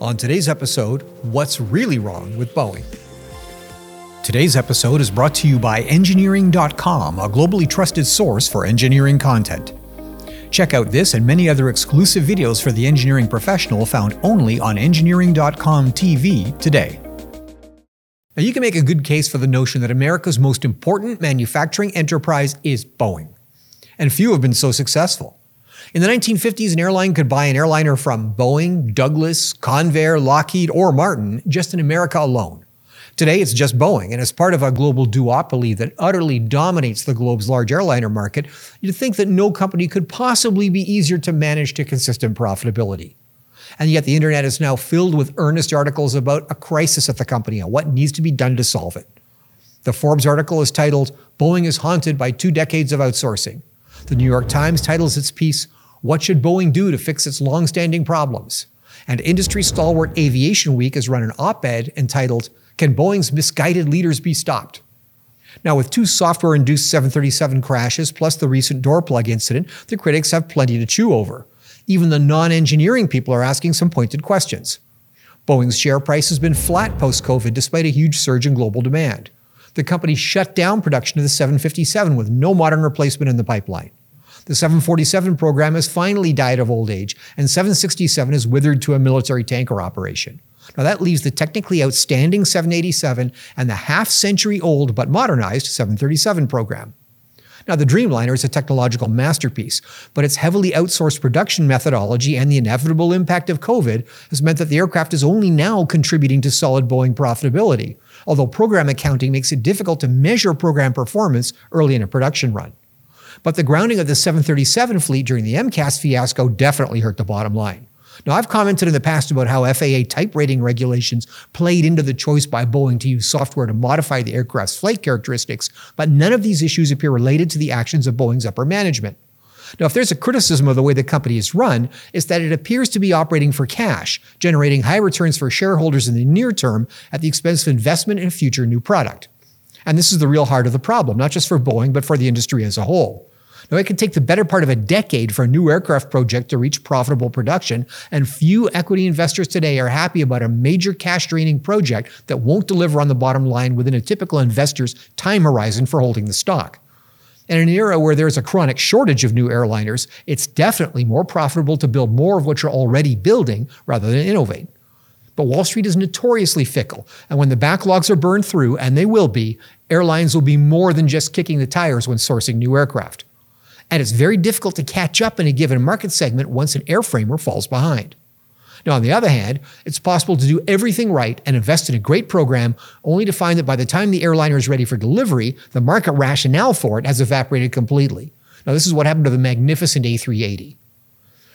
On today's episode, what's really wrong with Boeing? Today's episode is brought to you by Engineering.com, a globally trusted source for engineering content. Check out this and many other exclusive videos for the engineering professional found only on Engineering.com TV today. Now, you can make a good case for the notion that America's most important manufacturing enterprise is Boeing. And few have been so successful. In the 1950s, an airline could buy an airliner from Boeing, Douglas, Convair, Lockheed, or Martin just in America alone. Today, it's just Boeing, and as part of a global duopoly that utterly dominates the globe's large airliner market, you'd think that no company could possibly be easier to manage to consistent profitability. And yet, the internet is now filled with earnest articles about a crisis at the company and what needs to be done to solve it. The Forbes article is titled, Boeing is Haunted by Two Decades of Outsourcing. The New York Times titles its piece, what should Boeing do to fix its long-standing problems? And industry stalwart Aviation Week has run an op-ed entitled, Can Boeing's Misguided Leaders Be Stopped? Now, with two software induced 737 crashes plus the recent door plug incident, the critics have plenty to chew over. Even the non engineering people are asking some pointed questions. Boeing's share price has been flat post COVID despite a huge surge in global demand. The company shut down production of the 757 with no modern replacement in the pipeline. The 747 program has finally died of old age, and 767 has withered to a military tanker operation. Now that leaves the technically outstanding 787 and the half century old but modernized 737 program. Now, the Dreamliner is a technological masterpiece, but its heavily outsourced production methodology and the inevitable impact of COVID has meant that the aircraft is only now contributing to solid Boeing profitability, although program accounting makes it difficult to measure program performance early in a production run. But the grounding of the 737 fleet during the MCAS fiasco definitely hurt the bottom line. Now, I've commented in the past about how FAA type rating regulations played into the choice by Boeing to use software to modify the aircraft's flight characteristics, but none of these issues appear related to the actions of Boeing's upper management. Now, if there's a criticism of the way the company is run, it's that it appears to be operating for cash, generating high returns for shareholders in the near term at the expense of investment in a future new product. And this is the real heart of the problem, not just for Boeing, but for the industry as a whole. Now, it can take the better part of a decade for a new aircraft project to reach profitable production, and few equity investors today are happy about a major cash draining project that won't deliver on the bottom line within a typical investor's time horizon for holding the stock. In an era where there's a chronic shortage of new airliners, it's definitely more profitable to build more of what you're already building rather than innovate. But Wall Street is notoriously fickle, and when the backlogs are burned through, and they will be, airlines will be more than just kicking the tires when sourcing new aircraft. And it's very difficult to catch up in a given market segment once an airframer falls behind. Now, on the other hand, it's possible to do everything right and invest in a great program only to find that by the time the airliner is ready for delivery, the market rationale for it has evaporated completely. Now, this is what happened to the magnificent A380.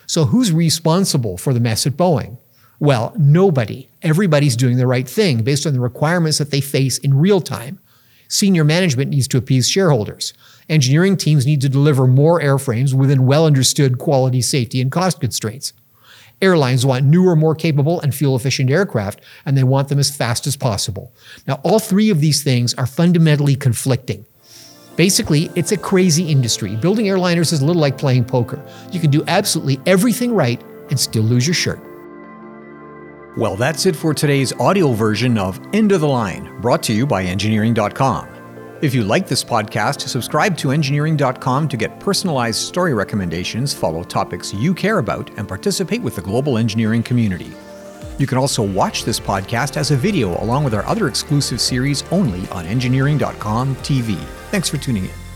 So, who's responsible for the mess at Boeing? Well, nobody. Everybody's doing the right thing based on the requirements that they face in real time. Senior management needs to appease shareholders. Engineering teams need to deliver more airframes within well understood quality, safety, and cost constraints. Airlines want newer, more capable, and fuel efficient aircraft, and they want them as fast as possible. Now, all three of these things are fundamentally conflicting. Basically, it's a crazy industry. Building airliners is a little like playing poker. You can do absolutely everything right and still lose your shirt. Well, that's it for today's audio version of End of the Line, brought to you by Engineering.com. If you like this podcast, subscribe to Engineering.com to get personalized story recommendations, follow topics you care about, and participate with the global engineering community. You can also watch this podcast as a video along with our other exclusive series only on Engineering.com TV. Thanks for tuning in.